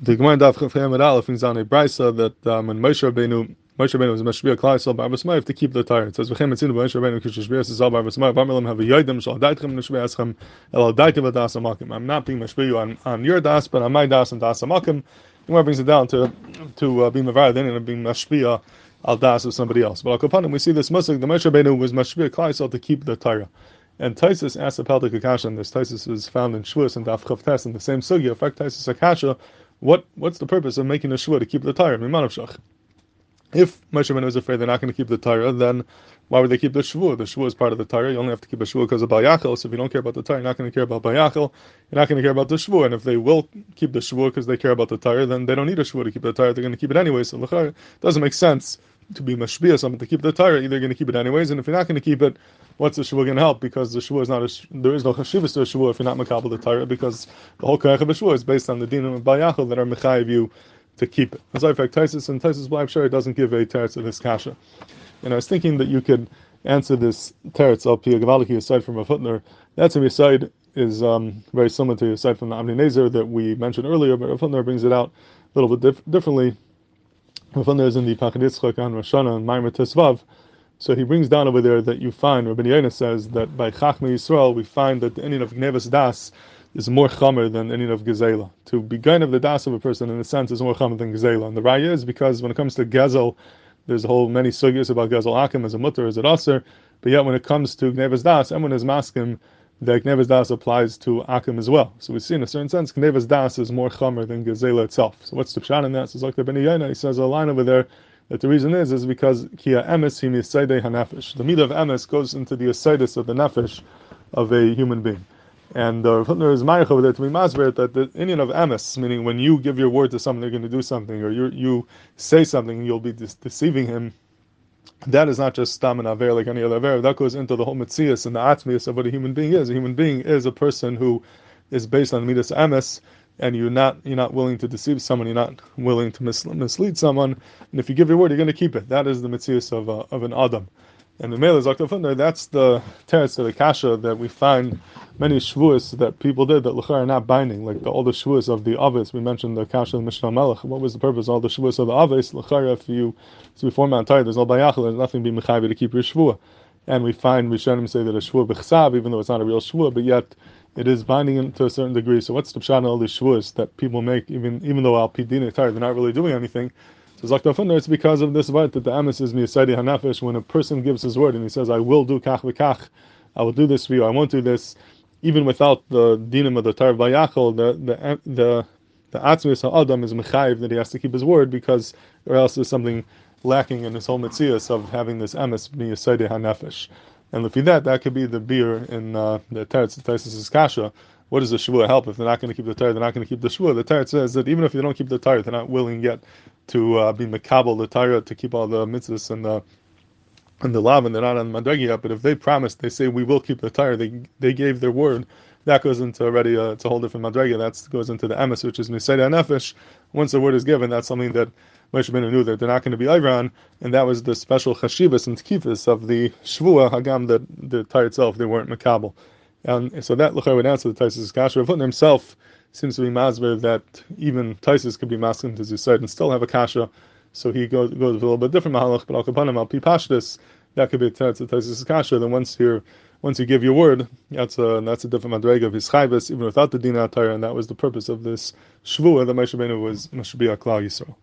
the Gemara Daf Chafayim Aleph brings down a brisa that um, when Moshe Rabbeinu Moshe Rabbeinu was Mashbiya Klal Yisrael Ba'arvas Mayav to keep the Torah. It says V'chem Etzinu Moshe Rabbeinu Kishashbiya Sazal Ba'arvas Mayav V'amilam have a Yodim Shal Daitchem Nishbiya Eschem El Daitiv Adas Amakim. I'm not being Mashbiya on, on your Das, but on my Das and Das Amakim. The Gemara brings it down to to uh, be Mavar, then and being Mashbiya Al Das of somebody else. But Al Kapanim, we see this Muslim, the Moshe Rabbeinu was Mashbiya Klal Yisrael to keep the Torah. And Taisus asked a Peltic Akasha, and this Taisus is found in Shvuas and Daf Chavtes in the same sugya. In fact, Taisus Akasha what what's the purpose of making a shua to keep the Torah? If Moshe Rabbeinu is afraid they're not going to keep the Torah, then why would they keep the Shavuot? The Shavuot is part of the Torah. You only have to keep a Shavuot because of Bayachel. So if you don't care about the Torah, you're not going to care about Bayachel. You're not going to care about the Shavuot. And if they will keep the Shavuot because they care about the Torah, then they don't need a Shavuot to keep the Torah. They're going to keep it anyway. So it doesn't make sense to be mashbiya something to keep the Torah. Either going to keep it anyways, and if you're not going to keep it, what's the Shavuot going to help? Because the Shavuot is not a, there is no chashivas to a Shavuot if you're not makabel the Torah, because the whole kaich of a is based on the dinim of Bayachel that are mechayiv you to keep it. As I fact, Taisus and Taisus Blaib Shari doesn't give a teretz to this kasha. And I was thinking that you could answer this teretz al pia gavaliki aside from a Hutner. That's a aside is um, very similar to aside from the Amni that we mentioned earlier, but Rav brings it out a little bit dif- differently. Rav is in the Pachad Yitzchak on Roshana and Maimer Tesvav. So he brings down over there that you find, Rabbi Yaina says that by Chachma Yisrael we find that the ending of Gnevis Das is more chamer than any of gezela. To be gain of the das of a person, in a sense, is more chamer than gezela. And the raya is because when it comes to gezel, there's a whole many sugyas about gezel akim as a mutter, as a aser. But yet when it comes to gnevas das, everyone is maskim that gnevas das applies to akim as well. So we see in a certain sense, gnevas das is more chamer than gezela itself. So what's the pshat in that? So like the Ben Yaina, he says a line over there that the reason is is because kia emes him hanefesh. The meat of emes goes into the asidus of the nefesh of a human being. And the uh, is over there to be masber that the Indian of emes, meaning when you give your word to someone they're going to do something, or you you say something, you'll be de- deceiving him. That is not just stam and aver like any other aver. That goes into the whole mitzias and the atmias of what a human being is. A human being is a person who is based on midas emes, and you're not you're not willing to deceive someone. You're not willing to mislead someone. And if you give your word, you're going to keep it. That is the mitzias of uh, of an adam. And the male is Zakta that's the teretz of the kasha that we find many shvuas that people did that lachar are not binding, like the, all the shvuas of the avis. We mentioned the kasha of Mishnah Melech. What was the purpose of all the shvuas of the avis? Lachar, if you, so before Mount Tide, there's no bayachal, there's nothing be mechavi to keep your shvua. And we find Rishonim say that a shvua b'chsav, even though it's not a real shvua, but yet it is binding to a certain degree. So what's the pshat all these shvuas that people make, even even though al pidin they're not really doing anything? So Zakta it's because of this word that the emes is miyasadi hanafish. When a person gives his word and he says, "I will do kach v'kach," I will do this for you. I won't do this, even without the dinim of the tar bayachol. The the the the atzmis ha'adam is mechayiv that he has to keep his word because, or else there's something lacking in his whole mitzias of having this emes miyasadi hanafish. And if that, that could be the beer in uh, the teretz Taisus kasha what does the Shavuot help if they're not going to keep the Torah? They're not going to keep the Shavuot. The Torah says that even if they don't keep the Torah, they're not willing yet to uh, be makabel the Torah to keep all the mitzvahs and the and the lav, and they're not on madregi yet. But if they promise, they say we will keep the Torah. They they gave their word. That goes into already uh, it's a whole different madregi. That goes into the emes, which is misayda nefesh. Once the word is given, that's something that Moshe Rabbeinu knew that they're not going to be Iran, and that was the special chashivas and tkifas of the shvua hagam that the Torah itself they weren't makabel. And so that Lachar would answer the Taisus Kasha. Rav himself seems to be masber that even Taisus could be masking to Zusaid and still have a Kasha. So he goes, goes with a little bit different mahalach, but al kapanim al pipashtis, that could be a Taisus Kasha. Then once you once you give your word, that's a that's a different madrega of his chayvus, even without the dinah and that was the purpose of this shvua that Moshe Rabbeinu was Moshe Klal Yisrael.